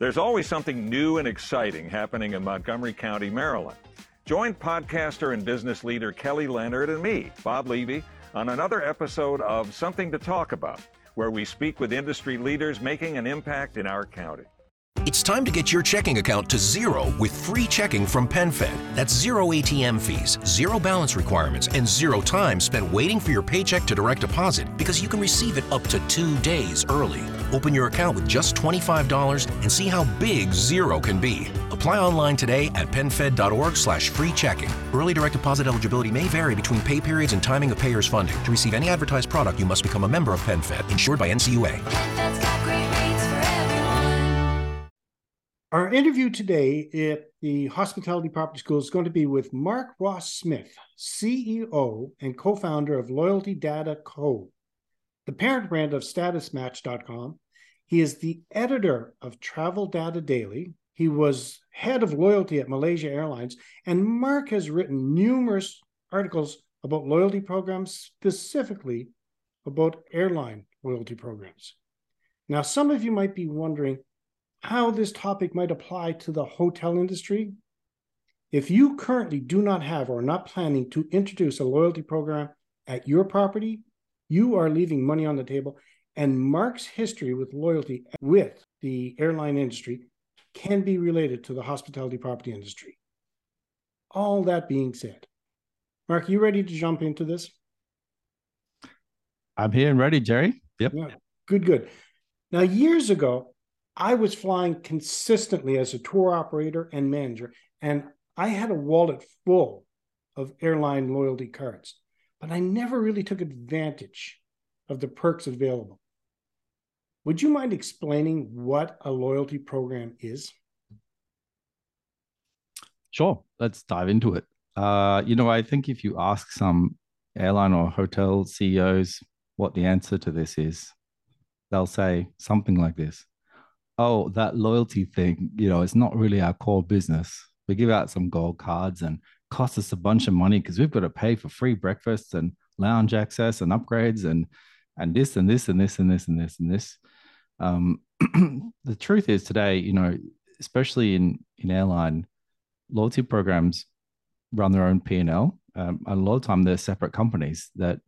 There's always something new and exciting happening in Montgomery County, Maryland. Join podcaster and business leader Kelly Leonard and me, Bob Levy, on another episode of Something to Talk About, where we speak with industry leaders making an impact in our county. It's time to get your checking account to zero with free checking from PenFed. That's zero ATM fees, zero balance requirements, and zero time spent waiting for your paycheck to direct deposit because you can receive it up to two days early. Open your account with just $25 and see how big zero can be. Apply online today at PenFed.org slash free checking. Early direct deposit eligibility may vary between pay periods and timing of payers' funding. To receive any advertised product, you must become a member of PenFed, insured by NCUA. Our interview today at the Hospitality Property School is going to be with Mark Ross Smith, CEO and co founder of Loyalty Data Co., the parent brand of StatusMatch.com. He is the editor of Travel Data Daily. He was head of loyalty at Malaysia Airlines, and Mark has written numerous articles about loyalty programs, specifically about airline loyalty programs. Now, some of you might be wondering how this topic might apply to the hotel industry. If you currently do not have or are not planning to introduce a loyalty program at your property, you are leaving money on the table. And Mark's history with loyalty with the airline industry can be related to the hospitality property industry. All that being said, Mark, you ready to jump into this? I'm here and ready, Jerry. Yep. Yeah, good, good. Now, years ago, I was flying consistently as a tour operator and manager, and I had a wallet full of airline loyalty cards, but I never really took advantage of the perks available. Would you mind explaining what a loyalty program is? Sure, let's dive into it. Uh, you know, I think if you ask some airline or hotel CEOs what the answer to this is, they'll say something like this oh, that loyalty thing, you know, it's not really our core business. We give out some gold cards and cost us a bunch of money because we've got to pay for free breakfasts and lounge access and upgrades and and this and this and this and this and this and this. Um, the truth is today, you know, especially in in airline loyalty programs, run their own P and L. Um, a lot of time they're separate companies that,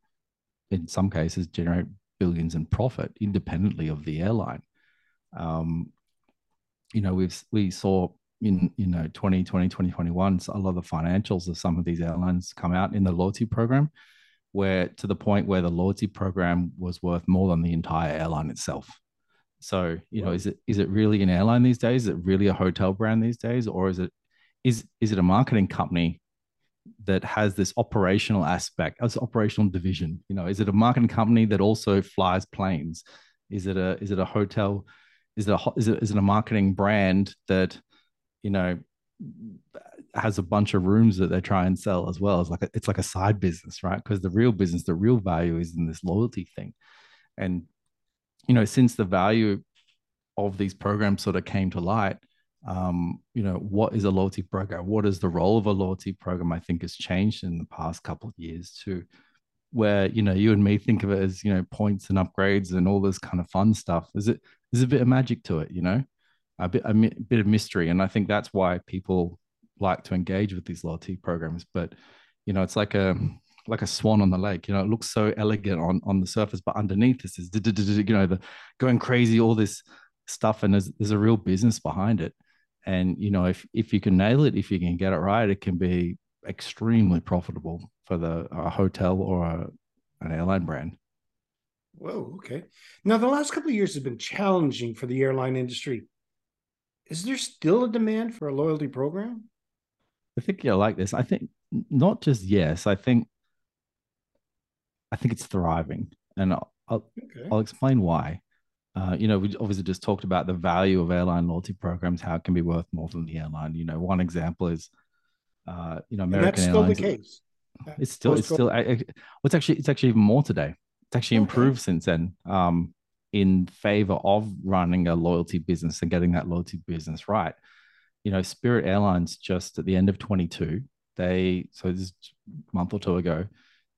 in some cases, generate billions in profit independently of the airline um, you know, we've we saw in you know 2020 2021 a lot of the financials of some of these airlines come out in the loyalty program where to the point where the loyalty program was worth more than the entire airline itself. So you know is it is it really an airline these days? Is it really a hotel brand these days? Or is it is is it a marketing company that has this operational aspect as operational division? You know is it a marketing company that also flies planes? Is it a is it a hotel is it a is it, is it a marketing brand that you know has a bunch of rooms that they try and sell as well. It's like a, it's like a side business, right? Because the real business, the real value is in this loyalty thing. And you know, since the value of these programs sort of came to light, um, you know, what is a loyalty program? What is the role of a loyalty program? I think has changed in the past couple of years too, where you know you and me think of it as you know points and upgrades and all this kind of fun stuff. Is it there's a bit of magic to it, you know, a bit a bit of mystery, and I think that's why people like to engage with these loyalty programs. But you know, it's like a like a swan on the lake. You know, it looks so elegant on on the surface, but underneath this is you know the going crazy, all this stuff, and there's there's a real business behind it. And you know, if if you can nail it, if you can get it right, it can be extremely profitable for the a hotel or a, an airline brand. Whoa, okay. Now, the last couple of years have been challenging for the airline industry. Is there still a demand for a loyalty program? I think you like this. I think not just yes. I think I think it's thriving, and I'll I'll, okay. I'll explain why. Uh, you know, we obviously just talked about the value of airline loyalty programs, how it can be worth more than the airline. You know, one example is, uh, you know, American and that's Airlines. Still the case. It's still, it's still. It's actually, it's actually even more today. It's actually okay. improved since then um, in favor of running a loyalty business and getting that loyalty business right. You know, Spirit Airlines just at the end of 22, they so this a month or two ago,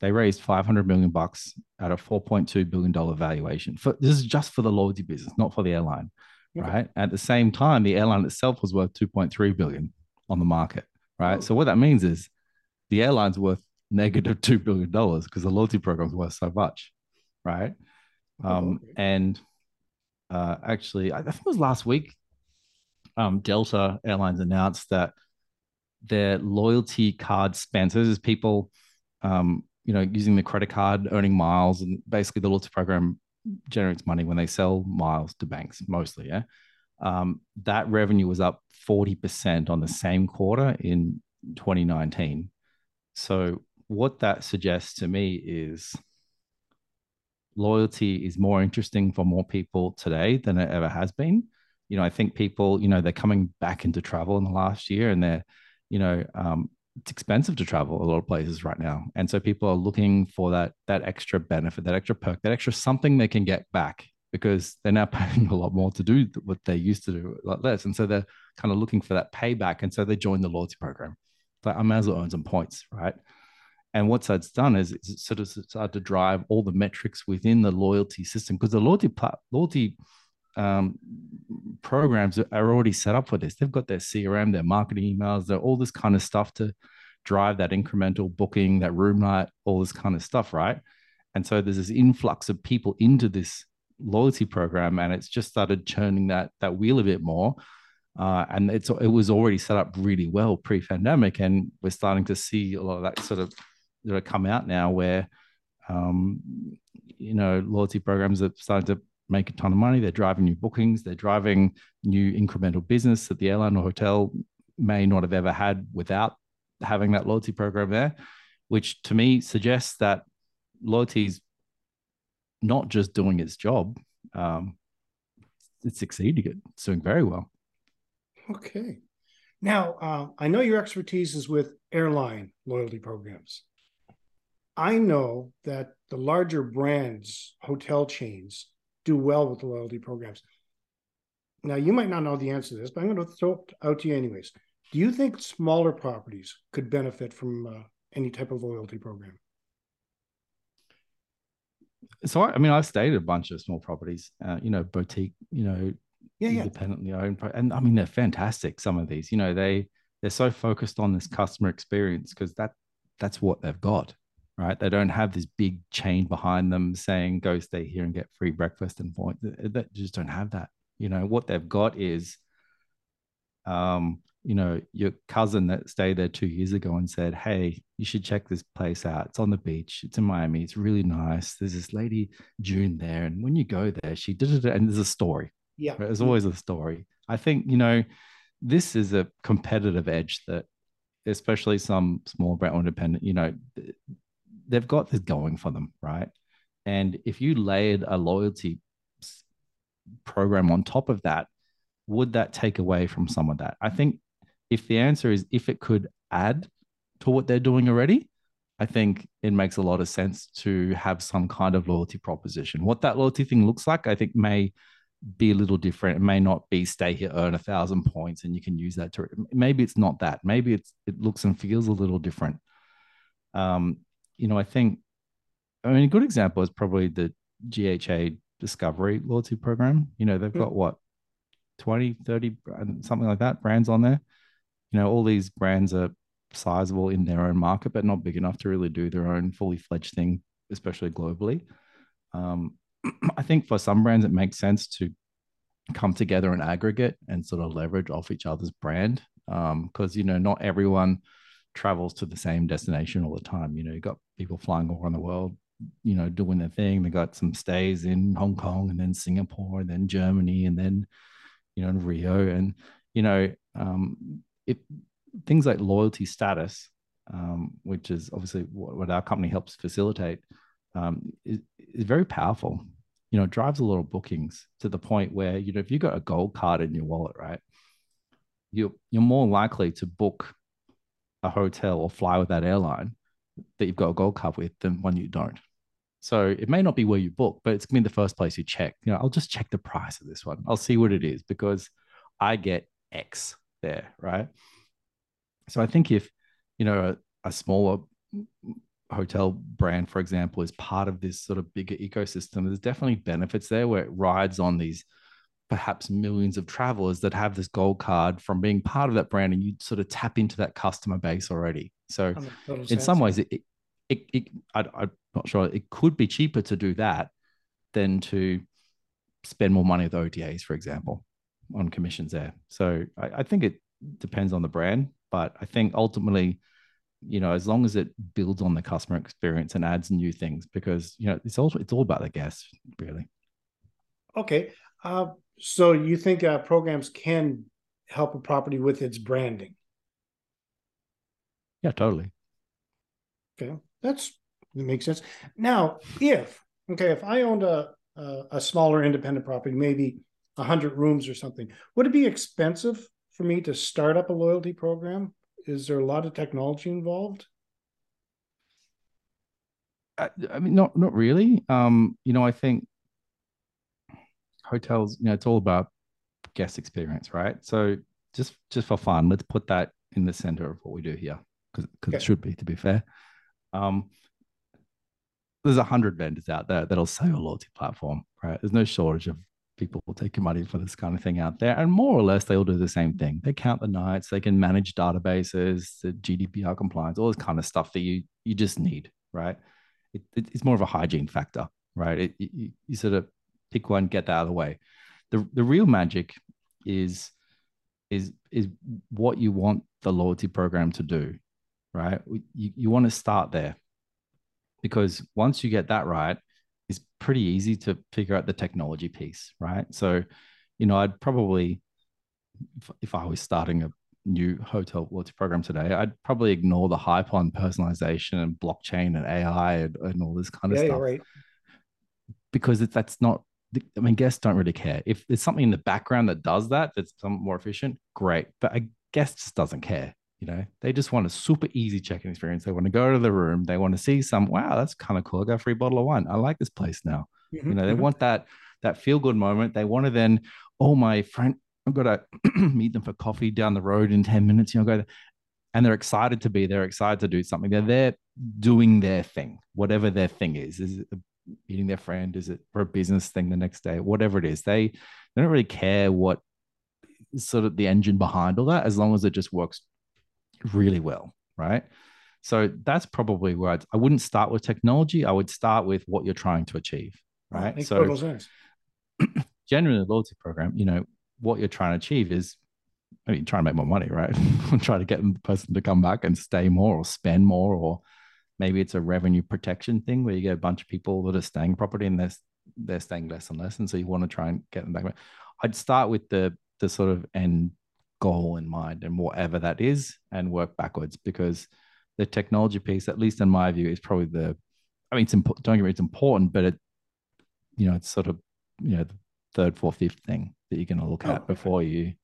they raised 500 million bucks at a 4.2 billion dollar valuation. For this is just for the loyalty business, not for the airline. Okay. right? At the same time, the airline itself was worth 2.3 billion on the market, right? Oh. So what that means is the airline's worth negative two billion dollars because the loyalty program's worth so much, right? Oh, Um, okay. and uh, actually, I I think it was last week. Um, Delta Airlines announced that their loyalty card spend. So this is people, um, you know, using the credit card, earning miles, and basically the loyalty program generates money when they sell miles to banks, mostly. Yeah, um, that revenue was up forty percent on the same quarter in 2019. So what that suggests to me is loyalty is more interesting for more people today than it ever has been. You know, I think people, you know, they're coming back into travel in the last year and they're, you know, um, it's expensive to travel a lot of places right now. And so people are looking for that that extra benefit, that extra perk, that extra something they can get back because they're now paying a lot more to do what they used to do a lot less. And so they're kind of looking for that payback. And so they join the loyalty program. It's like I might as well earn some points, right? And what that's done is it's sort of started to drive all the metrics within the loyalty system because the loyalty loyalty um, programs are already set up for this. They've got their CRM, their marketing emails, their all this kind of stuff to drive that incremental booking, that room night, all this kind of stuff, right? And so there's this influx of people into this loyalty program, and it's just started churning that that wheel a bit more. Uh, and it's it was already set up really well pre-pandemic, and we're starting to see a lot of that sort of that come out now where um, you know loyalty programs are starting to make a ton of money they're driving new bookings they're driving new incremental business that the airline or hotel may not have ever had without having that loyalty program there which to me suggests that loyalty is not just doing its job um, it's succeeding it's doing very well Okay. Now, uh, I know your expertise is with airline loyalty programs. I know that the larger brands, hotel chains, do well with the loyalty programs. Now, you might not know the answer to this, but I'm going to throw it out to you anyways. Do you think smaller properties could benefit from uh, any type of loyalty program? so I, I mean i've stayed at a bunch of small properties uh, you know boutique you know Yeah, yeah. independently owned and i mean they're fantastic some of these you know they they're so focused on this customer experience because that that's what they've got right? They don't have this big chain behind them saying go stay here and get free breakfast and point they just don't have that. You know what they've got is um you know your cousin that stayed there two years ago and said hey you should check this place out. It's on the beach. It's in miami. It's really nice. There's this lady june there and when you go there she did it and there's a story. Yeah. Right? There's always a story. I think, you know, this is a competitive edge that, especially some small brand independent, you know, they've got this going for them, right? And if you layered a loyalty program on top of that, would that take away from some of that? I think if the answer is if it could add to what they're doing already, I think it makes a lot of sense to have some kind of loyalty proposition. What that loyalty thing looks like, I think may be a little different. It may not be stay here, earn a thousand points, and you can use that to. Maybe it's not that. Maybe it's it looks and feels a little different. Um, you know, I think. I mean, a good example is probably the GHA Discovery loyalty program. You know, they've Mm. got what 20, 30, something like that brands on there. You know, all these brands are sizable in their own market, but not big enough to really do their own fully fledged thing, especially globally. Um, I think for some brands, it makes sense to come together and aggregate and sort of leverage off each other's brand. Because, you know, not everyone travels to the same destination all the time. You know, you've got people flying all around the world, you know, doing their thing. They got some stays in Hong Kong and then Singapore and then Germany and then, you know, Rio. And, you know, um, it, things like loyalty status, um, which is obviously what, what our company helps facilitate, um, is, is very powerful. You know, drives a lot of bookings to the point where, you know, if you've got a gold card in your wallet, right, you're, you're more likely to book a hotel or fly with that airline that you've got a gold card with than one you don't. So it may not be where you book, but it's gonna be the first place you check. You know, I'll just check the price of this one. I'll see what it is because I get X there, right? So I think if you know a, a smaller hotel brand, for example, is part of this sort of bigger ecosystem, there's definitely benefits there where it rides on these perhaps millions of travelers that have this gold card from being part of that brand and you sort of tap into that customer base already. So in some ways it, it, it I, i'm not sure it could be cheaper to do that than to spend more money with otas for example on commissions there. So I, I think it depends on the brand but i think ultimately you know as long as it builds on the customer experience and adds new things because you know it's all it's all about the guests really. Okay uh, so you think uh, programs can help a property with its branding? Yeah, totally. Okay, that's that makes sense. Now, if okay, if I owned a a, a smaller independent property, maybe hundred rooms or something, would it be expensive for me to start up a loyalty program? Is there a lot of technology involved? I, I mean, not not really. Um, you know, I think hotels, you know, it's all about guest experience, right? So just just for fun, let's put that in the center of what we do here, because okay. it should be, to be fair. Um, there's a hundred vendors out there that'll sell your loyalty platform, right? There's no shortage of people taking money for this kind of thing out there, and more or less they all do the same thing. They count the nights, they can manage databases, the GDPR compliance, all this kind of stuff that you you just need, right? It, it, it's more of a hygiene factor, right? It, you, you sort of pick one, get that out of the way. The the real magic is is is what you want the loyalty program to do, right? You, you want to start there because once you get that right, it's pretty easy to figure out the technology piece, right? So, you know, I'd probably, if, if I was starting a new hotel loyalty program today, I'd probably ignore the hype on personalization and blockchain and AI and, and all this kind of yeah, stuff. right. Because it, that's not I mean, guests don't really care. If there's something in the background that does that, that's some more efficient, great. But a guest just doesn't care. You know, they just want a super easy check-in experience. They want to go to the room. They want to see some, wow, that's kind of cool. I got a free bottle of wine. I like this place now. Mm-hmm, you know, they mm-hmm. want that that feel-good moment. They want to then, oh, my friend, I've got to meet them for coffee down the road in 10 minutes. You know, go there. And they're excited to be there, excited to do something. They're there doing their thing, whatever their thing is. Is it a meeting their friend? Is it for a business thing the next day? Whatever it is, they they don't really care what sort of the engine behind all that, as long as it just works really well, right? So that's probably where I'd, I would not start with technology. I would start with what you're trying to achieve, right? Makes so sense. generally, the loyalty program, you know, what you're trying to achieve is I mean, trying to make more money, right? try to get the person to come back and stay more or spend more or maybe it's a revenue protection thing where you get a bunch of people that are staying property and they're they're staying less and less, and so you want to try and get them back. I'd start with the the sort of end goal in mind and whatever that is, and work backwards because the technology piece, at least in my view, is probably the. I mean, it's important. Don't get me; wrong it's important, but it, you know, it's sort of you know the third, fourth, fifth thing that you're going to look oh, at before you,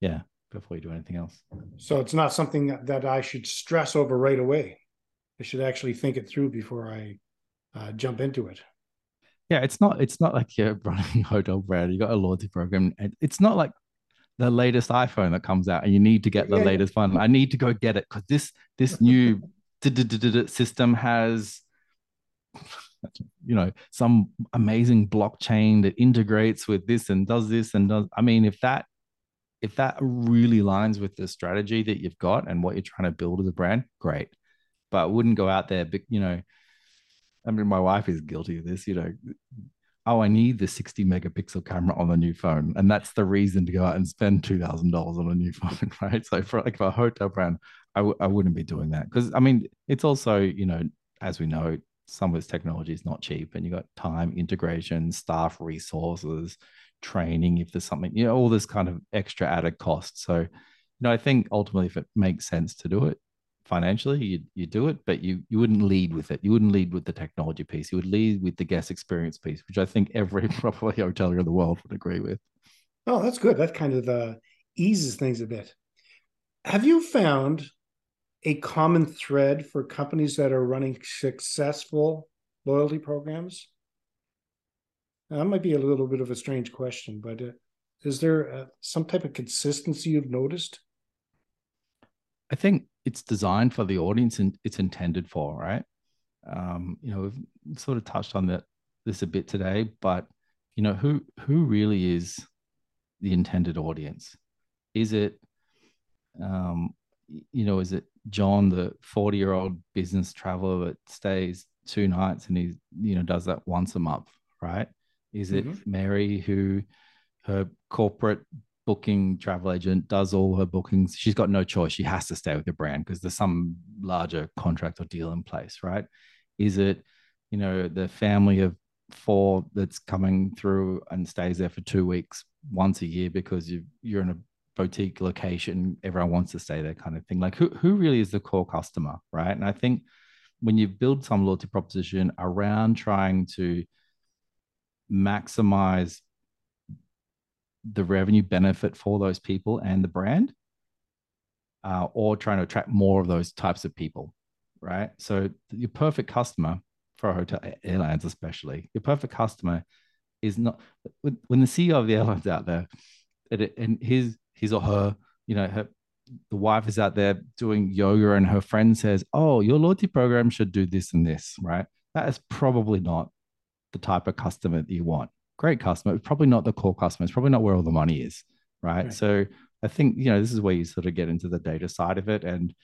yeah, before you do anything else. So it's not something that I should stress over right away. I should actually think it through before I uh, jump into it. Yeah, it's not. It's not like you're running a hotel brand. You got a loyalty program. It's not like the latest iPhone that comes out, and you need to get the yeah, latest yeah. one. I need to go get it because this this new system has you know some amazing blockchain that integrates with this and does this and does i mean if that if that really aligns with the strategy that you've got and what you're trying to build as a brand great but wouldn't go out there. But you know, I mean, my wife is guilty of this. You know, oh, I need the 60 megapixel camera on the new phone, and that's the reason to go out and spend two thousand dollars on a new phone, right? So for like for a hotel brand, I w- I wouldn't be doing that because I mean, it's also you know, as we know, some of this technology is not cheap, and you got time, integration, staff resources, training. If there's something, you know, all this kind of extra added cost. So, you know, I think ultimately, if it makes sense to do it, financially, you you do it, but you you wouldn't lead with it. You wouldn't lead with the technology piece. You would lead with the guest experience piece, which I think every probably hotelier in the world would agree with. Oh, that's good. That kind of uh, eases things a bit. Have you found a common thread for companies that are running successful loyalty programs? Now, that might be a little bit of a strange question, but uh, is there uh, some type of consistency you've noticed? I think it's designed for the audience and it's intended for, right? Um, you know, we've sort of touched on that this a bit today, but you know, who who really is the intended audience? Is it, um, you know, is it John, the 40 year old business traveler that stays two nights and he, you know, does that once a month, right? Is it mm-hmm. Mary who her corporate booking travel agent does all her bookings? She's got no choice. She has to stay with the brand because there's some larger contract or deal in place, right? Is it, you know, the family of four that's coming through and stays there for two weeks once a year because you you're in a boutique location, everyone wants to stay there, kind of thing. Like who who really is the core customer, right? And I think when you build some loyalty proposition around trying to maximize the revenue benefit for those people and the brand, uh, or trying to attract more of those types of people, right? So your perfect customer for a hotel airlines, especially your perfect customer is not when the CEO of the airlines out there, and his his or her, you know, her the wife is out there doing yoga and her friend says, Oh, your loyalty program should do this and this, right? That is probably not the type of customer that you want. Great customer, probably not the core customer. It's probably not where all the money is, right? right? So I think, you know, this is where you sort of get into the data side of it and,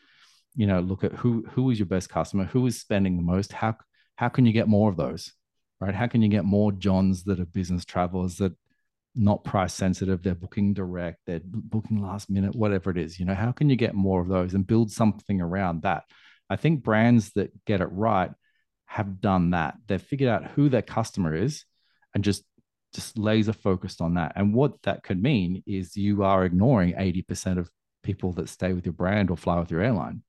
you know, look at who who is your best customer, who is spending the most, how how can you get more of those, right? How can you get more Johns that are business travelers that not price sensitive they're booking direct they're booking last minute whatever it is you know how can you get more of those and build something around that i think brands that get it right have done that they've figured out who their customer is and just just laser focused on that and what that could mean is you are ignoring 80% of people that stay with your brand or fly with your airline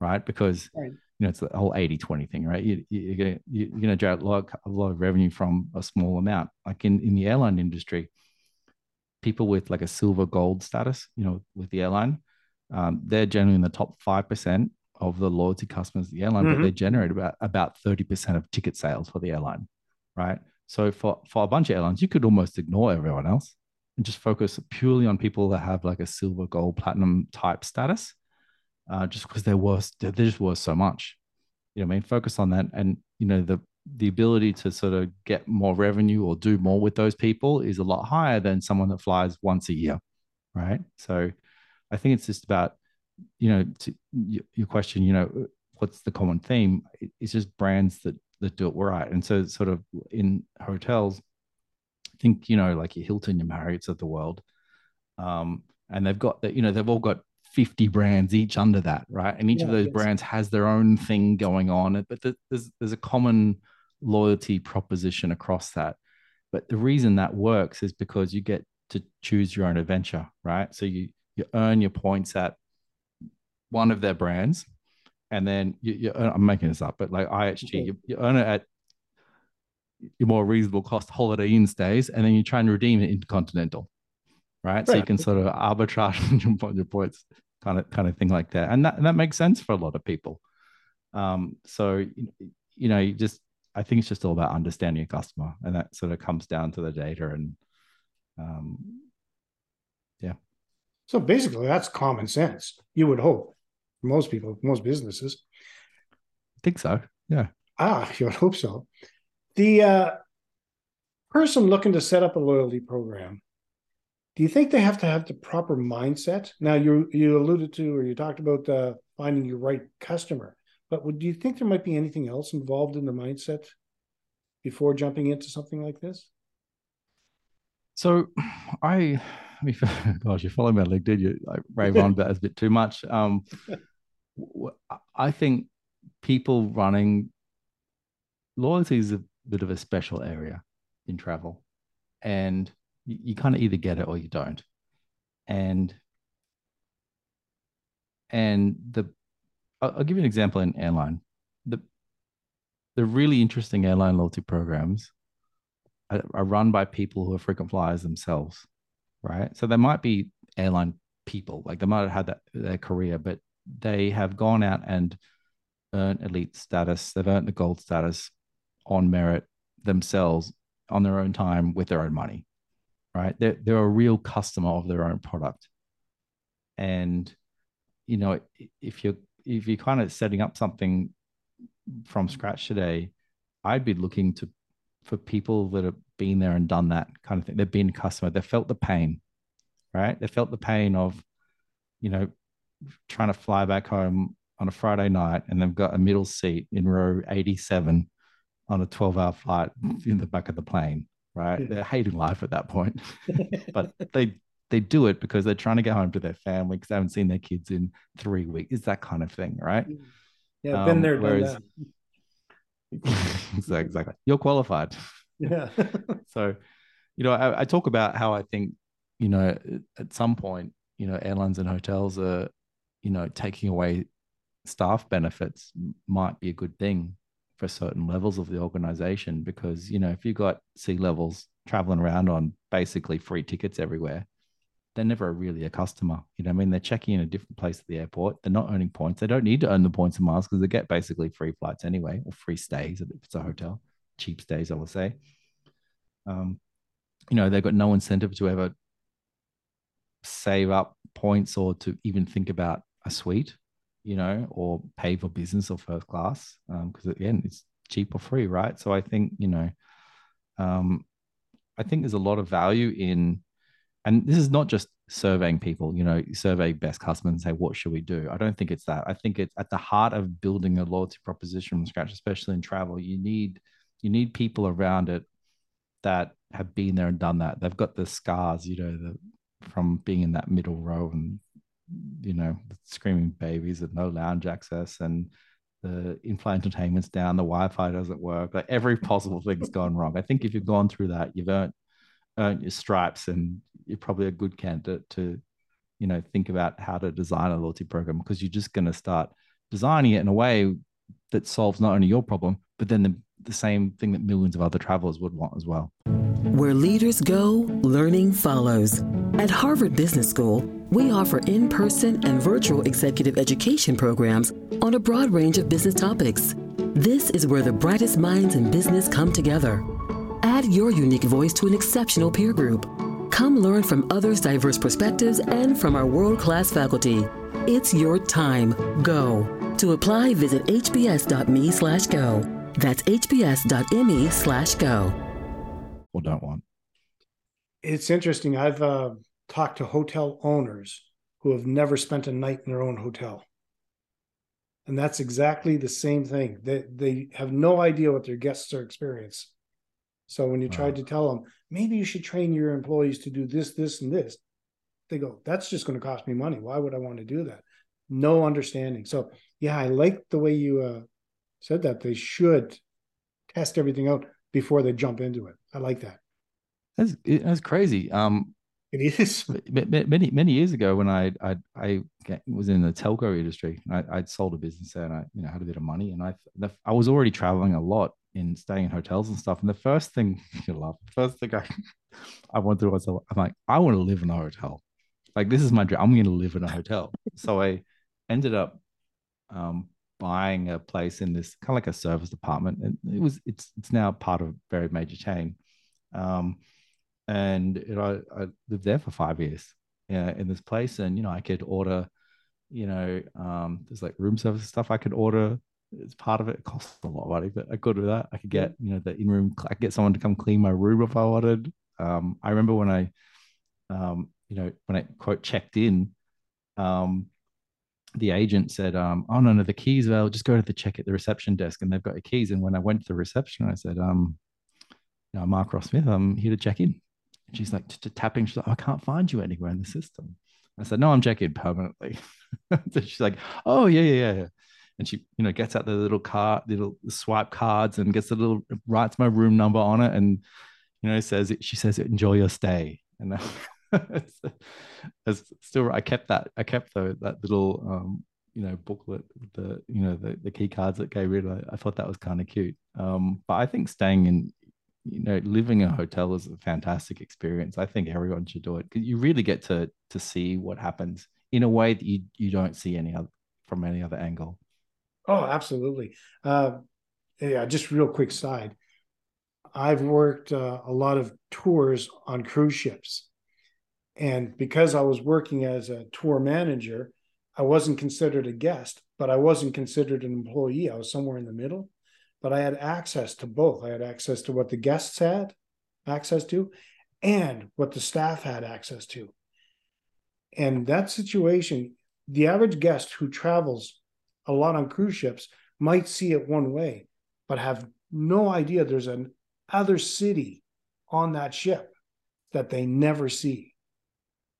right because right. you know it's the whole 80 20 thing right you, you're gonna you're gonna generate a lot, a lot of revenue from a small amount like in, in the airline industry people with like a silver gold status, you know, with the airline, um, they're generally in the top 5% of the loyalty customers of the airline, mm-hmm. but they generate about, about 30% of ticket sales for the airline, right? So for, for a bunch of airlines, you could almost ignore everyone else and just focus purely on people that have like a silver, gold, platinum type status, uh, just because they're worth, they're just worth so much. You know, I mean, focus on that. And, you know, the the ability to sort of get more revenue or do more with those people is a lot higher than someone that flies once a year, right? So I think it's just about, you know, to your question, you know, what's the common theme? It's just brands that that do it right. And so sort of in hotels, I think, you know, like your Hilton, your Marriott's of the world. Um, and they've got that, you know, they've all got 50 brands each under that, right? And each yeah, of those yes. brands has their own thing going on, but there's there's a common loyalty proposition across that. But the reason that works is because you get to choose your own adventure, right? So you you earn your points at one of their brands, and then you, you earn, I'm making this up, but like IHG, you, you earn it at your more reasonable cost Holiday Inn stays, and then you try and redeem it intercontinental, right? right. So you can sort of arbitrage your points, kind of kind of thing like that, and that that makes sense for a lot of people. Um, so you know, you just I think it's just all about understanding your customer, and that sort of comes down to the data and, um, yeah. So basically, that's common sense. You would hope most people, most businesses. I think so. Yeah. Ah, you would hope so. The uh, person looking to set up a loyalty program, do you think they have to have the proper mindset? Now, you you alluded to or you talked about uh, finding your right customer. But would, do you think there might be anything else involved in the mindset before jumping into something like this? So, I, I mean, gosh, you follow me on LinkedIn, you like rave on about a bit too much. Um, I think people running loyalty is a bit of a special area in travel, and you, you kind of either get it or you don't. And and the I'll, I'll give you an example in airline. The the really interesting airline loyalty programs are, are run by people who are frequent flyers themselves, right? So they might be airline people, like they might have had that their career, but they have gone out and earned elite status. They've earned the gold status on merit themselves on their own time with their own money, right? They're, they're a real customer of their own product. And, you know, if you're if you're kind of setting up something from scratch today, I'd be looking to for people that have been there and done that kind of thing. They've been a customer, They've felt the pain, right? They felt the pain of, you know, trying to fly back home on a Friday night and they've got a middle seat in row 87 on a 12 hour flight in the back of the plane, right? Yeah. They're hating life at that point. but they they do it because they're trying to get home to their family because they haven't seen their kids in three weeks. It's that kind of thing, right? Yeah, um, been there, whereas, exactly, exactly. You're qualified. Yeah. so, you know, I, I talk about how I think, you know, at some point, you know, airlines and hotels are, you know, taking away staff benefits might be a good thing for certain levels of the organization because you know if you've got C levels traveling around on basically free tickets everywhere they're never really a customer. You know i mean? They're checking in a different place at the airport. They're not earning points. They don't need to earn the points and miles because they get basically free flights anyway or free stays if it's a hotel cheap stays i will say. Um, you know they've got no incentive to ever save up points or to even think about a suite you know, or pay for business or first class because um, again, it's cheap or free, right? So I think you know, um, I think there's a lot of value in, and this is not just surveying people. You know, survey best customers and say what should we do. I don't think it's that. I think it's at the heart of building a loyalty proposition from scratch, especially in travel. You need you need people around it that have been there and done that. They've got the scars, you know, the from being in that middle row and you know, screaming babies and no lounge access and the in-flight entertainment's down, the Wi-Fi doesn't work. Like every possible thing's gone wrong. I think if you've gone through that, you've earned earned your stripes, and you're probably a good candidate to, you know, think about how to design a loyalty program because you're just going to start designing it in a way that solves not only your problem, but then the, the same thing that millions of other travelers would want as well. Where leaders go, learning follows. At Harvard Business School, we offer in person and virtual executive education programs on a broad range of business topics. This is where the brightest minds in business come together. Add your unique voice to an exceptional peer group. Come learn from others' diverse perspectives and from our world class faculty. It's your time. Go. To apply, visit hbs.me slash go. That's hbs.me slash go. Or don't want. It's interesting. I've uh, talked to hotel owners who have never spent a night in their own hotel. And that's exactly the same thing. They, they have no idea what their guests are experiencing. So when you try to tell them, maybe you should train your employees to do this, this, and this, they go, that's just going to cost me money. Why would I want to do that? No understanding. So yeah, I like the way you uh, said that. They should test everything out before they jump into it. I like that. That's that's crazy. Um, many many years ago when I I I was in the telco industry. I, I'd sold a business there and I you know had a bit of money and I I was already traveling a lot in staying in hotels and stuff. And the first thing you love, first thing I I wanted to was I'm like I want to live in a hotel. Like this is my dream. I'm going to live in a hotel. so I ended up um, buying a place in this kind of like a service department, and it was it's it's now part of a very major chain. Um, and you know, I, I lived there for five years yeah, in this place, and you know I could order, you know, um, there's like room service stuff I could order. It's part of it. It costs a lot of money, but I could do that. I could get you know the in room. I could get someone to come clean my room if I wanted. Um, I remember when I, um, you know, when I quote checked in, um, the agent said, um, "Oh no, no, the keys. Well, just go to the check at the reception desk, and they've got your keys." And when I went to the reception, I said, "Um, you know, Mark Ross Smith, I'm here to check in." She's like, tapping. She's like, oh, "I can't find you anywhere in the system." I said, "No, I'm checking permanently." she's like, "Oh yeah, yeah, yeah." And she, you know, gets out the little card, little swipe cards, and gets a little writes my room number on it, and you know, says she says, "Enjoy your stay." And it's, it's still I kept that I kept the, that little um, you know booklet the you know the, the key cards that gave rid. I, I thought that was kind of cute. Um, but I think staying in you know living in a hotel is a fantastic experience. I think everyone should do it because you really get to to see what happens in a way that you you don't see any other from any other angle. Oh, absolutely. Uh, yeah, just real quick side. I've worked uh, a lot of tours on cruise ships and because I was working as a tour manager, I wasn't considered a guest, but I wasn't considered an employee. I was somewhere in the middle, but I had access to both. I had access to what the guests had access to and what the staff had access to. And that situation, the average guest who travels a lot on cruise ships might see it one way, but have no idea there's an other city on that ship that they never see.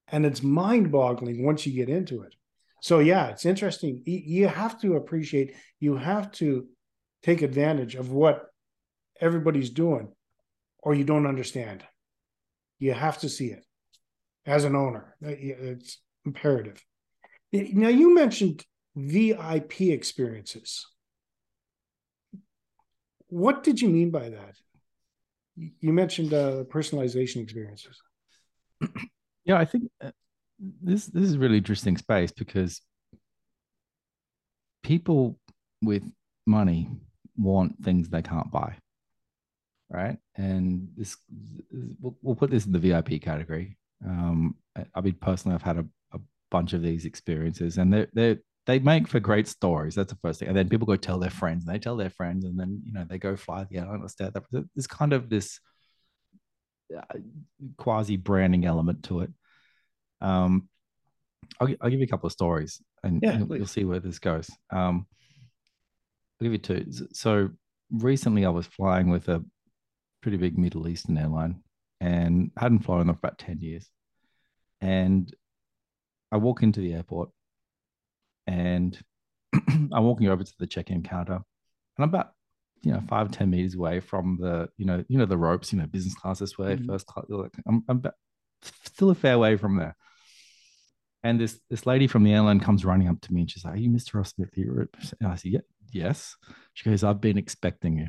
And it's mind boggling once you get into it. So, yeah, it's interesting. You have to appreciate, you have to take advantage of what everybody's doing, or you don't understand. You have to see it as an owner. It's imperative. Now, you mentioned VIP experiences. What did you mean by that? You mentioned uh, personalization experiences. Yeah, I think uh, this this is a really interesting space because people with money want things they can't buy, right? And this we'll, we'll put this in the VIP category. Um, I mean, personally, I've had a, a bunch of these experiences, and they they they make for great stories. That's the first thing, and then people go tell their friends, and they tell their friends, and then you know they go fly the airline or stay. There's kind of this uh, quasi branding element to it. Um, I'll, I'll, give you a couple of stories, and yeah, you'll, you'll, see where this goes. Um, I'll give you two. So recently, I was flying with a pretty big Middle Eastern airline, and hadn't flown in about ten years. And I walk into the airport, and I'm walking over to the check-in counter, and I'm about you know five ten meters away from the you know you know the ropes you know business class this way mm-hmm. first class I'm, I'm still a fair way from there and this this lady from the airline comes running up to me and she's like are you mr ross smith here and i said yeah, yes she goes i've been expecting you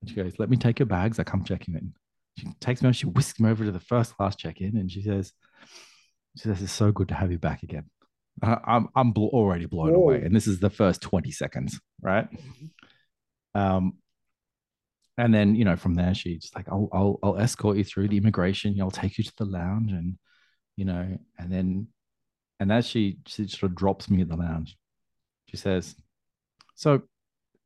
and she goes let me take your bags i come check you in she takes me on she whisks me over to the first class check-in and she says she says it's so good to have you back again I'm I'm already blown Whoa. away, and this is the first twenty seconds, right? Mm-hmm. Um, and then you know from there she's like, I'll, I'll I'll escort you through the immigration. I'll take you to the lounge, and you know, and then and as she she sort of drops me at the lounge, she says, "So,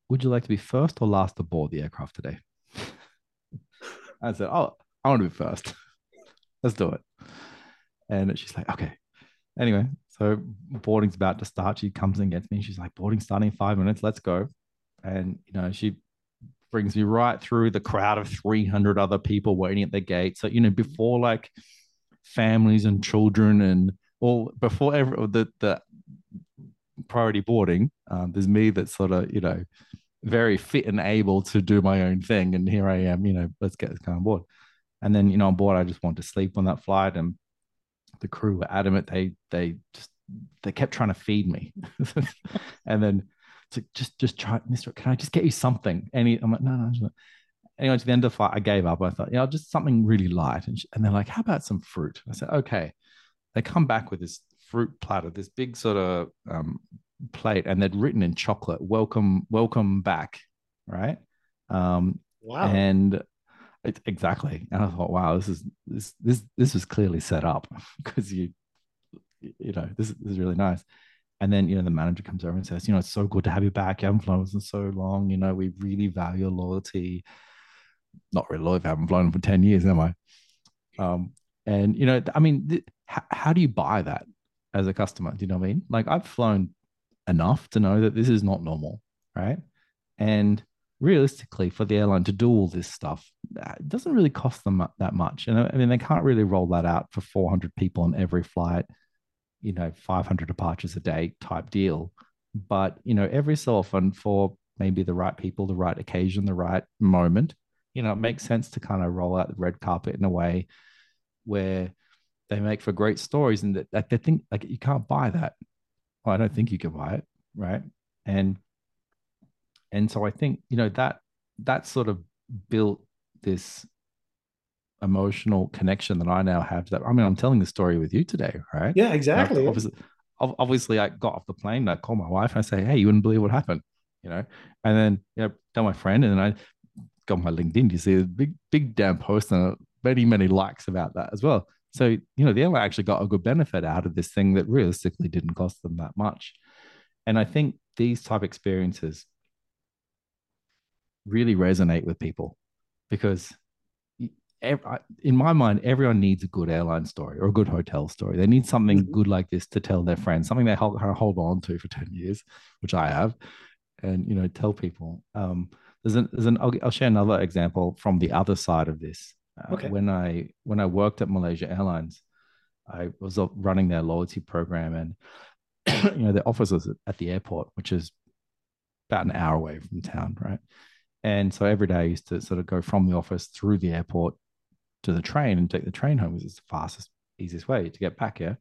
would you like to be first or last aboard the aircraft today?" I said, "Oh, I want to be first. Let's do it." And she's like, "Okay." Anyway, so boarding's about to start. She comes and gets me. She's like, "Boarding starting in five minutes. Let's go." and you know she brings me right through the crowd of 300 other people waiting at the gate so you know before like families and children and all before every, the the priority boarding um, there's me that's sort of you know very fit and able to do my own thing and here i am you know let's get this guy on board and then you know on board i just want to sleep on that flight and the crew were adamant they they just they kept trying to feed me and then it's like, just just try, Mister. Can I just get you something? He, I'm like, no, no. no. Anyway, to the end of the fight, I gave up. I thought, yeah, just something really light. And, she, and they're like, how about some fruit? I said, okay. They come back with this fruit platter, this big sort of um, plate, and they'd written in chocolate, "Welcome, welcome back." Right? Um, wow. And it, exactly. And I thought, wow, this is this this this was clearly set up because you you know this, this is really nice. And then, you know, the manager comes over and says, you know, it's so good to have you back. You haven't flown in so long. You know, we really value your loyalty. Not really loyal I haven't flown for 10 years, am I? Um, and, you know, I mean, th- how, how do you buy that as a customer? Do you know what I mean? Like, I've flown enough to know that this is not normal, right? And realistically, for the airline to do all this stuff, it doesn't really cost them that much. And uh, I mean, they can't really roll that out for 400 people on every flight you know 500 departures a day type deal but you know every so often for maybe the right people the right occasion the right moment you know it makes sense to kind of roll out the red carpet in a way where they make for great stories and that, that they think like you can't buy that well, i don't think mm. you can buy it right and and so i think you know that that sort of built this emotional connection that I now have that I mean I'm telling the story with you today, right? Yeah, exactly. obviously, obviously I got off the plane, I call my wife and I say, Hey, you wouldn't believe what happened, you know, and then you know, tell my friend, and then I got on my LinkedIn, you see a big, big damn post and many, many likes about that as well. So, you know, the airline actually got a good benefit out of this thing that realistically didn't cost them that much. And I think these type experiences really resonate with people because in my mind, everyone needs a good airline story or a good hotel story. They need something mm-hmm. good like this to tell their friends, something they hold, hold on to for 10 years, which I have, and, you know, tell people. Um, there's an, there's an I'll, I'll, share another example from the other side of this. Uh, okay. When I, when I worked at Malaysia Airlines, I was running their loyalty program and, you know, the office was at the airport, which is about an hour away from town, right? And so every day I used to sort of go from the office through the airport to the train and take the train home because it's the fastest, easiest way to get back here.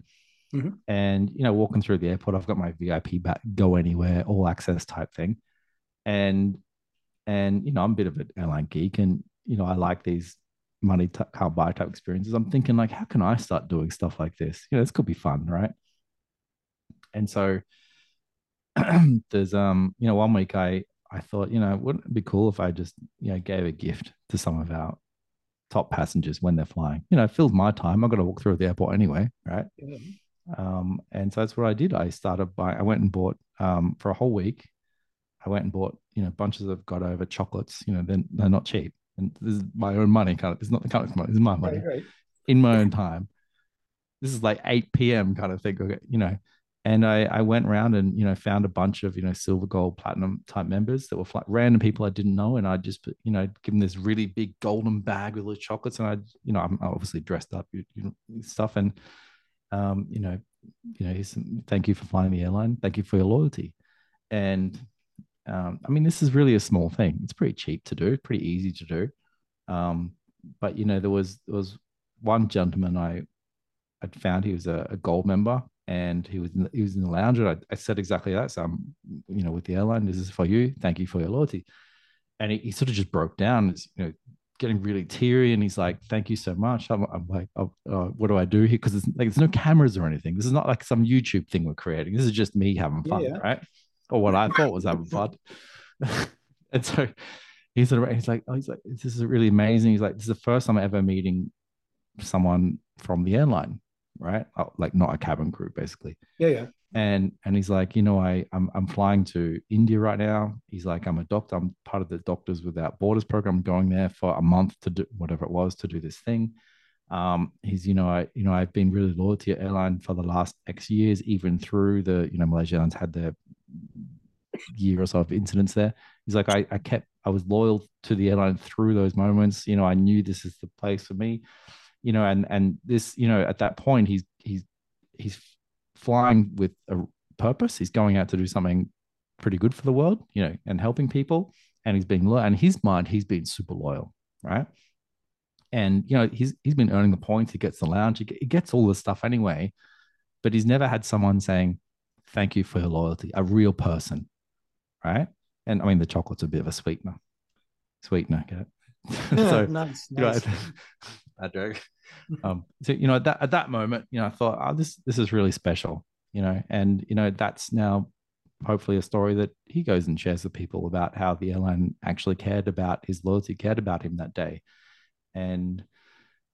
Mm-hmm. And you know, walking through the airport, I've got my VIP back, go anywhere, all access type thing. And and you know, I'm a bit of an airline geek, and you know, I like these money t- can't buy type experiences. I'm thinking like, how can I start doing stuff like this? You know, this could be fun, right? And so there's um, you know, one week I I thought, you know, wouldn't it be cool if I just, you know, gave a gift to some of our top passengers when they're flying. You know, it fills my time. I've got to walk through the airport anyway, right? Yeah. Um, and so that's what I did. I started by I went and bought um, for a whole week. I went and bought you know bunches of Godiva chocolates. You know, they're, they're not cheap, and this is my own money. Kind of, it's not the kind of money. It's my money right, right. in my own time. This is like eight p.m. kind of thing. okay, You know, and I, I went around and you know found a bunch of you know silver gold platinum type members that were like random people i didn't know and i just you know give them this really big golden bag with the chocolates and i you know i'm obviously dressed up you, you know, stuff and um you know you know thank you for flying the airline thank you for your loyalty and um, i mean this is really a small thing. It's pretty cheap to do pretty easy to do. Um but you know there was there was one gentleman i i'd found. He was a, a gold member and he was in the, he was in the lounge and I, I, said exactly that. So i'm you know with the airline this is for you. Thank you for your loyalty. And he, he sort of just broke down. It's, you know getting really teary and he's like thank you so much. I'm, I'm like oh, uh, what do i do here? Because like there's no cameras or anything. This is not like some youtube thing we're creating. This is just me having fun yeah. right or what i thought was having fun and so he's sort of he's like oh he's like this is really amazing he's like this is the first time i'm ever meeting someone from the airline right? Oh, like not a cabin crew, basically. Yeah, yeah. And and he's like, you know, I I'm I'm flying to India right now. He's like, I'm a doctor. I'm part of the Doctors Without Borders program. I'm going there for a month to do whatever it was to do this thing. Um, he's, you know, I, you know, I've been really loyal to your airline for the last X years, even through the, you know, Malaysia Airlines had their year or so of incidents there. He's like, I, I kept, I was loyal to the airline through those moments. You know, I knew this is the place for me you know, and and this, you know, at that point, he's he's he's flying with a purpose. He's going out to do something pretty good for the world, you know, and helping people. And he's being loyal. And his mind, he's been super loyal, right? And you know, he's he's been earning the points. He gets the lounge. He gets all this stuff anyway. But he's never had someone saying, "Thank you for your loyalty." A real person, right? And I mean, the chocolate's a bit of a sweetener. Sweetener, get it? Yeah, so, nice, nice. You know, bad joke. Um, so you know, at that at that moment, you know, I thought, oh, this this is really special, you know, and you know, that's now hopefully a story that he goes and shares with people about how the airline actually cared about his loyalty, cared about him that day, and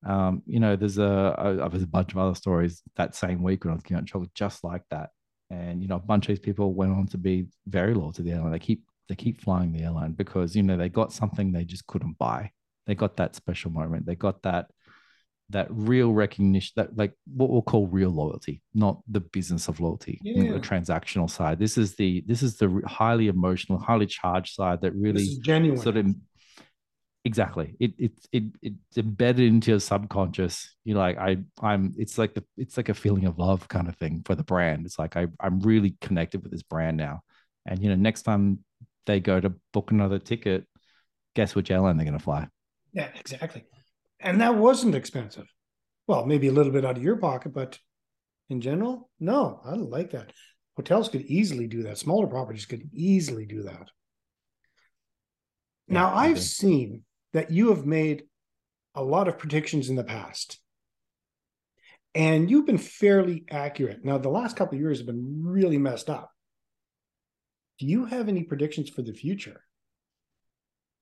um, you know, there's a, a there's a bunch of other stories that same week when I was going out just like that, and you know, a bunch of these people went on to be very loyal to the airline. They keep they keep flying the airline because you know they got something they just couldn't buy they got that special moment. They got that that real recognition that like what we'll call real loyalty not the business of loyalty yeah. the transactional side this is the this is the highly emotional highly charged side that really genuine sort of exactly it, it it it's embedded into your subconscious you know like i i'm it's like the it's like a feeling of love kind of thing for the brand it's like i i'm really connected with this brand now and you know next time they go to book another ticket guess which airline they're going to fly yeah, exactly. And that wasn't expensive. Well, maybe a little bit out of your pocket, but in general, no, I don't like that. Hotels could easily do that. Smaller properties could easily do that. Yeah, now, I've seen that you have made a lot of predictions in the past, and you've been fairly accurate. Now, the last couple of years have been really messed up. Do you have any predictions for the future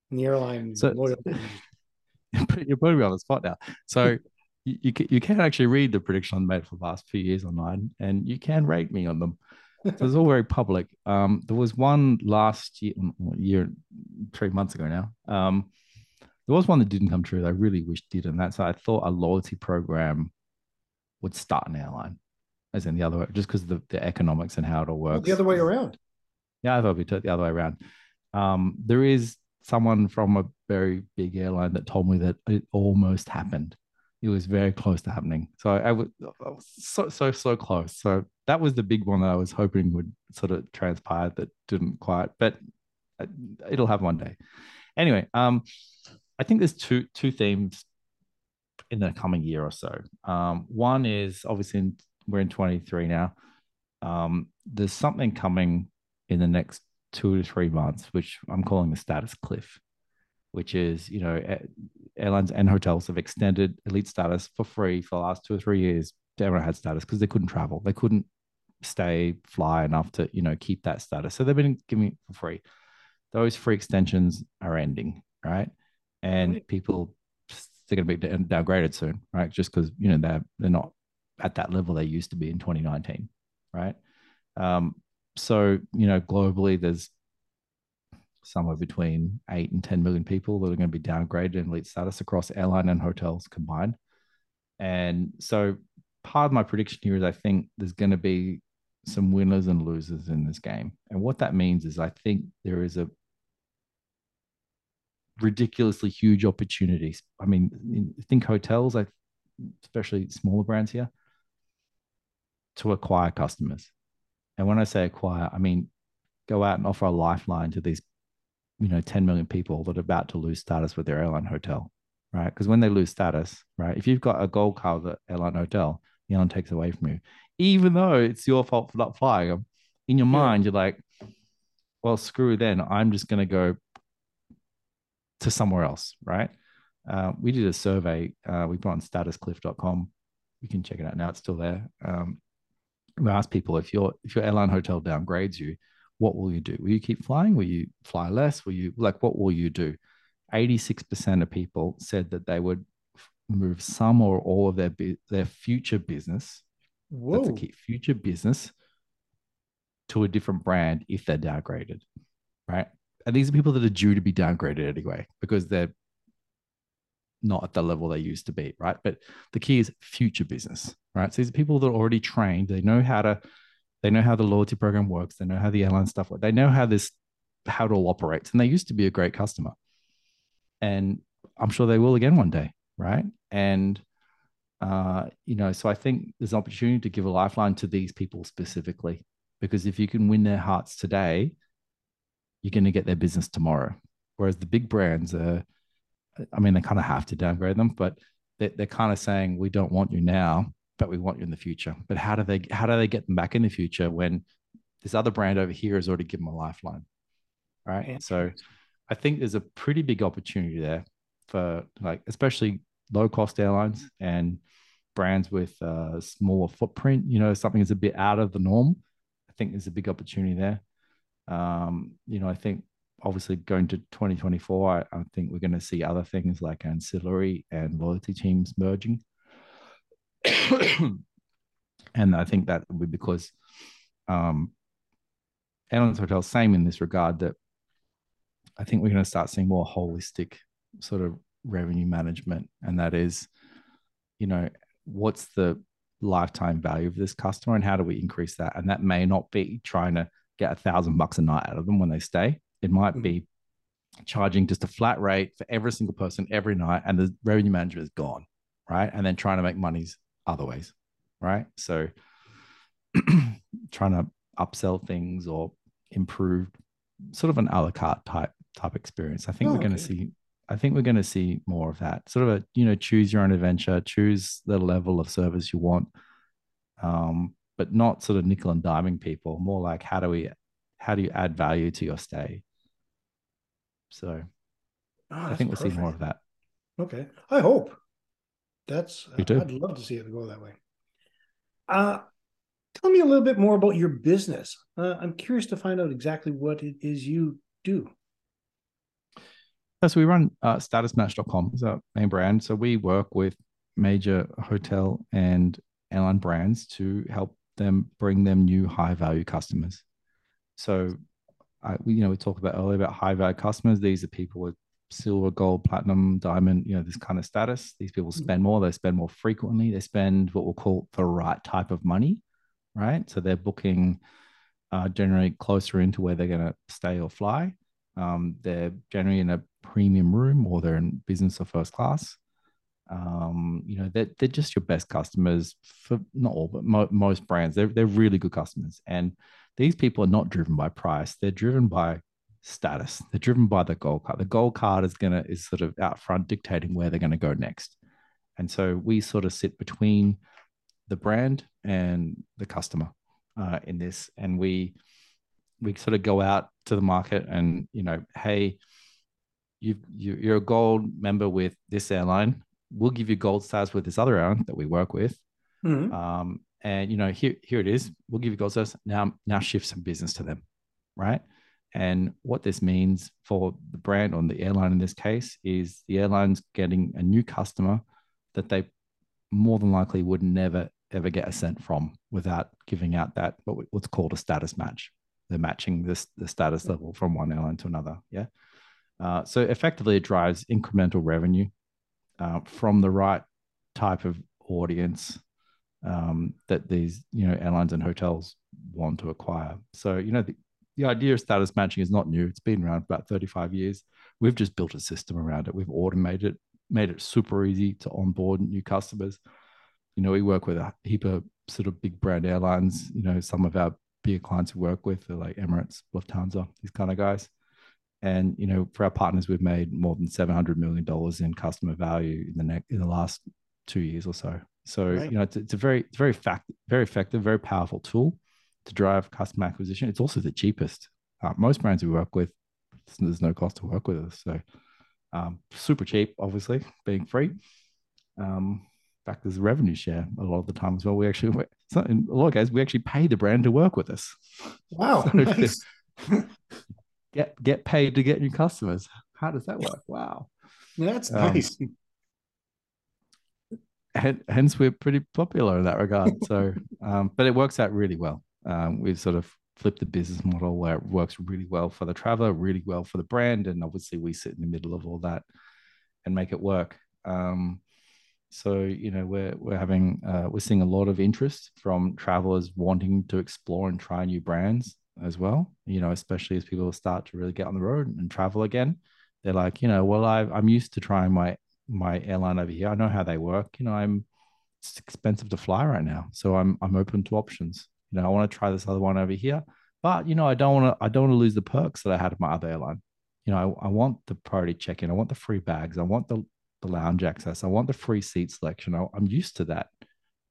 in the airline so, loyalty? you're putting me on the spot now. So you, you can, you can actually read the prediction I made for the last few years online, and you can rate me on them. So it's all very public. Um, there was one last year, year, three months ago now. Um, there was one that didn't come true. I really wish did, and that's I thought a loyalty program would start an airline, as in the other way, just because the the economics and how it all works. Well, the other way around. Yeah, I thought it'd be the other way around. Um, there is someone from a very big airline that told me that it almost happened. It was very close to happening. So I, I, was, I was so so so close. So that was the big one that I was hoping would sort of transpire that didn't quite, but uh, it'll have one day. Anyway, um, I think there's two two themes in the coming year or so. Um, one is obviously in, we're in 23 now. Um, there's something coming in the next two to three months, which I'm calling the status cliff, which is, you know, airlines and hotels have extended elite status for free for the last two or three years. Everyone had status because they couldn't travel. They couldn't stay, fly enough to, you know, keep that status. So they've been giving it for free. Those free extensions are ending, right? And right. people they're going to be downgraded soon, right? Just because you know they're they're not at that level they used to be in 2019, right? Um, so you know globally there's somewhere between 8 and 10 million people that are going to be downgraded in elite status across airline and hotels combined and so part of my prediction here is i think there's going to be some winners and losers in this game and what that means is i think there is a ridiculously huge opportunities i mean think hotels i especially smaller brands here to acquire customers and when I say acquire, I mean go out and offer a lifeline to these, you know, 10 million people that are about to lose status with their airline hotel, right? Because when they lose status, right, if you've got a gold card at airline hotel, the airline takes away from you, even though it's your fault for not flying them. In your mind, you're like, well, screw then. I'm just going to go to somewhere else, right? Uh, we did a survey. Uh, we put on statuscliff.com. You can check it out now. It's still there. Um, we asked people if your if your airline hotel downgrades you, what will you do? Will you keep flying? Will you fly less? Will you like what will you do? 86% of people said that they would move some or all of their their future business. Whoa. That's a key future business to a different brand if they're downgraded, right? And these are people that are due to be downgraded anyway because they're not at the level they used to be, right? But the key is future business, right? So these are people that are already trained. They know how to, they know how the loyalty program works. They know how the airline stuff works. They know how this, how it all operates. And they used to be a great customer. And I'm sure they will again one day, right? And, uh, you know, so I think there's an opportunity to give a lifeline to these people specifically, because if you can win their hearts today, you're going to get their business tomorrow. Whereas the big brands are, I mean, they kind of have to downgrade them, but they're, they're kind of saying we don't want you now, but we want you in the future. But how do they how do they get them back in the future when this other brand over here has already given them a lifeline? Right. Yeah. So I think there's a pretty big opportunity there for like especially low cost airlines and brands with a smaller footprint. You know, something that's a bit out of the norm. I think there's a big opportunity there. Um, you know, I think obviously going to 2024, I, I think we're going to see other things like ancillary and loyalty teams merging. and I think that will be because um, Airlines Hotel, same in this regard, that I think we're going to start seeing more holistic sort of revenue management. And that is, you know, what's the lifetime value of this customer and how do we increase that? And that may not be trying to get a thousand bucks a night out of them when they stay. It might mm-hmm. be charging just a flat rate for every single person every night, and the revenue manager is gone, right? And then trying to make monies other ways, right? So trying to upsell things or improve sort of an a la carte type type experience. I think oh, we're going to okay. see. I think we're going to see more of that. Sort of a you know choose your own adventure, choose the level of service you want, um, but not sort of nickel and diming people. More like how do we how do you add value to your stay? So oh, I think we'll perfect. see more of that. Okay. I hope. That's you too. I'd love to see it go that way. Uh tell me a little bit more about your business. Uh, I'm curious to find out exactly what it is you do. So we run uh, statusmatch.com is our main brand. So we work with major hotel and airline brands to help them bring them new high value customers. So I, you know, we talked about earlier about high value customers. These are people with silver, gold, platinum, diamond, you know, this kind of status. These people Mm-hmm. spend more, they spend more frequently, they spend what we'll call the right type of money, right? So they're booking uh, generally closer into where they're going to stay or fly. Um, they're generally in a premium room or they're in business or first class. Um, you know, they're, they're just your best customers for not all, but mo- most brands. They're, they're really good customers. And these people are not driven by price, they're driven by status. They're driven by the gold card. The gold card is gonna is sort of out front dictating where they're gonna go next. And so we sort of sit between the brand and the customer uh, in this, and we we sort of go out to the market and you know, hey, you you you're a gold member with this airline. We'll give you gold stars with this other airline that we work with. Mhm. Um, and you know, here here it is. We'll give you gold stars. Now now shift some business to them, right? And what this means for the brand on the airline in this case is the airline's getting a new customer that they more than likely would never ever get a cent from without giving out that what we- what's called a status match. They're matching this the status level from one airline to another. Yeah. Uh, so effectively, it drives incremental revenue uh, from the right type of audience um, that these you know airlines and hotels want to acquire. So you know the, the idea of status matching is not new. It's been around about 35 years. We've just built a system around it. We've automated it, made it super easy to onboard new customers. You know, we work with a heap of sort of big brand airlines. You know, some of our bigger clients we work with are like Emirates, Lufthansa, these kind of guys. And you know, for our partners, we've made more than seven hundred million dollars in customer value in the next in the last two years or so. So Right. you know, it's, it's a very it's very fact very effective, very powerful tool to drive customer acquisition. It's also the cheapest. Uh, most brands we work with, there's no cost to work with us. So um, super cheap, obviously, being free. Um, in fact, there's a revenue share a lot of the time as well. We actually, in a lot of cases, we actually pay the brand to work with us. Wow, So nice. Get get paid to get new customers. How does that work? Wow. That's Um, nice. Hence, we're pretty popular in that regard. So, um, but it works out really well. Um, we've sort of flipped the business model where it works really well for the traveler, really well for the brand, and obviously we sit in the middle of all that and make it work. Um, so you know we're we're having uh, we're seeing a lot of interest from travelers wanting to explore and try new brands as well. You know, especially as people start to really get on the road and travel again. They're like, you know, well, I I'm used to trying my my airline over here. I know how they work. You know, I'm it's expensive to fly right now, so I'm I'm open to options. You know, I want to try this other one over here, but you know, I don't want to I don't want to lose the perks that I had at my other airline. You know, I, I want the priority check-in. I want the free bags. I want the the lounge access. I want the free seat selection. I, I'm used to that,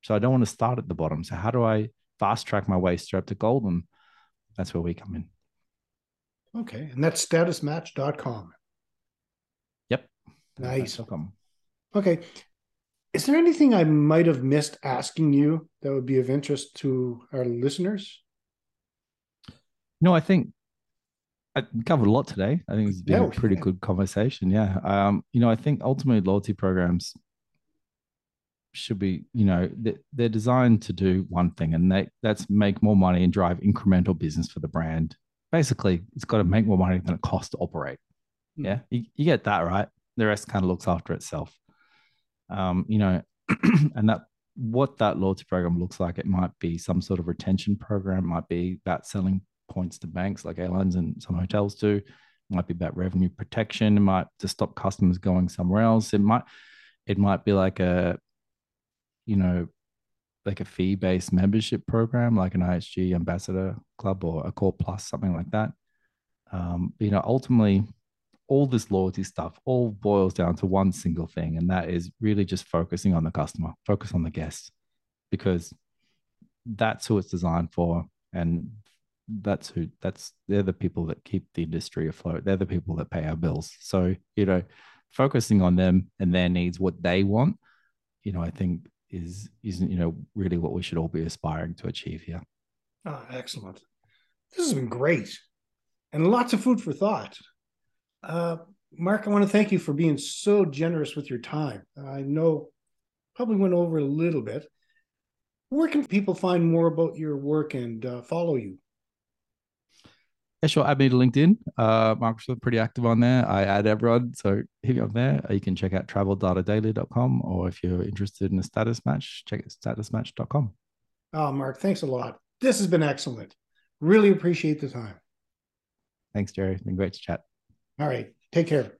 so I don't want to start at the bottom. So how do I fast track my way straight up to golden? That's where we come in. Okay, and that's statusmatch.com. Yep. Nice. Welcome. Okay. Is there anything I might have missed asking you that would be of interest to our listeners? No, I think I covered a lot today. I think it's been Yeah, a pretty yeah. good conversation. Yeah. Um, you know, I think ultimately loyalty programs should be, you know, they- they're designed to do one thing, and they that's make more money and drive incremental business for the brand. Basically, it's got to make more money than it costs to operate. Hmm. Yeah, you, you get that right. The rest kind of looks after itself. Um, you know, and that what that loyalty program looks like, it might be some sort of retention program, might be about selling points to banks like airlines and some hotels do. It might be about revenue protection. It might to stop customers going somewhere else. It might it might be like a you know like a fee based membership program like an IHG ambassador club or Accor Plus something like that. Um, you know, ultimately all this loyalty stuff all boils down to one single thing, and that is really just focusing on the customer, focus on the guest, because that's who it's designed for, and that's who that's they're the people that keep the industry afloat. They're the people that pay our bills. So you know, focusing on them and their needs, what they want, you know, I think is isn't you know really what we should all be aspiring to achieve here. Oh, excellent. This has been great and lots of food for thought. Uh, Mark, I want to thank you for being so generous with your time. I know probably went over a little bit. Where can people find more about your work and uh, follow you? Yeah, sure. Add me to LinkedIn. Uh, Mark's pretty active on there. I add everyone, so hit me up there. You can check out traveldatadaily.com, or if you're interested in a status match, check it statusmatch.com. Oh, Mark, thanks a lot. This has been excellent. Really appreciate the time. Thanks, Jerry. It's been great to chat. All right. Take care.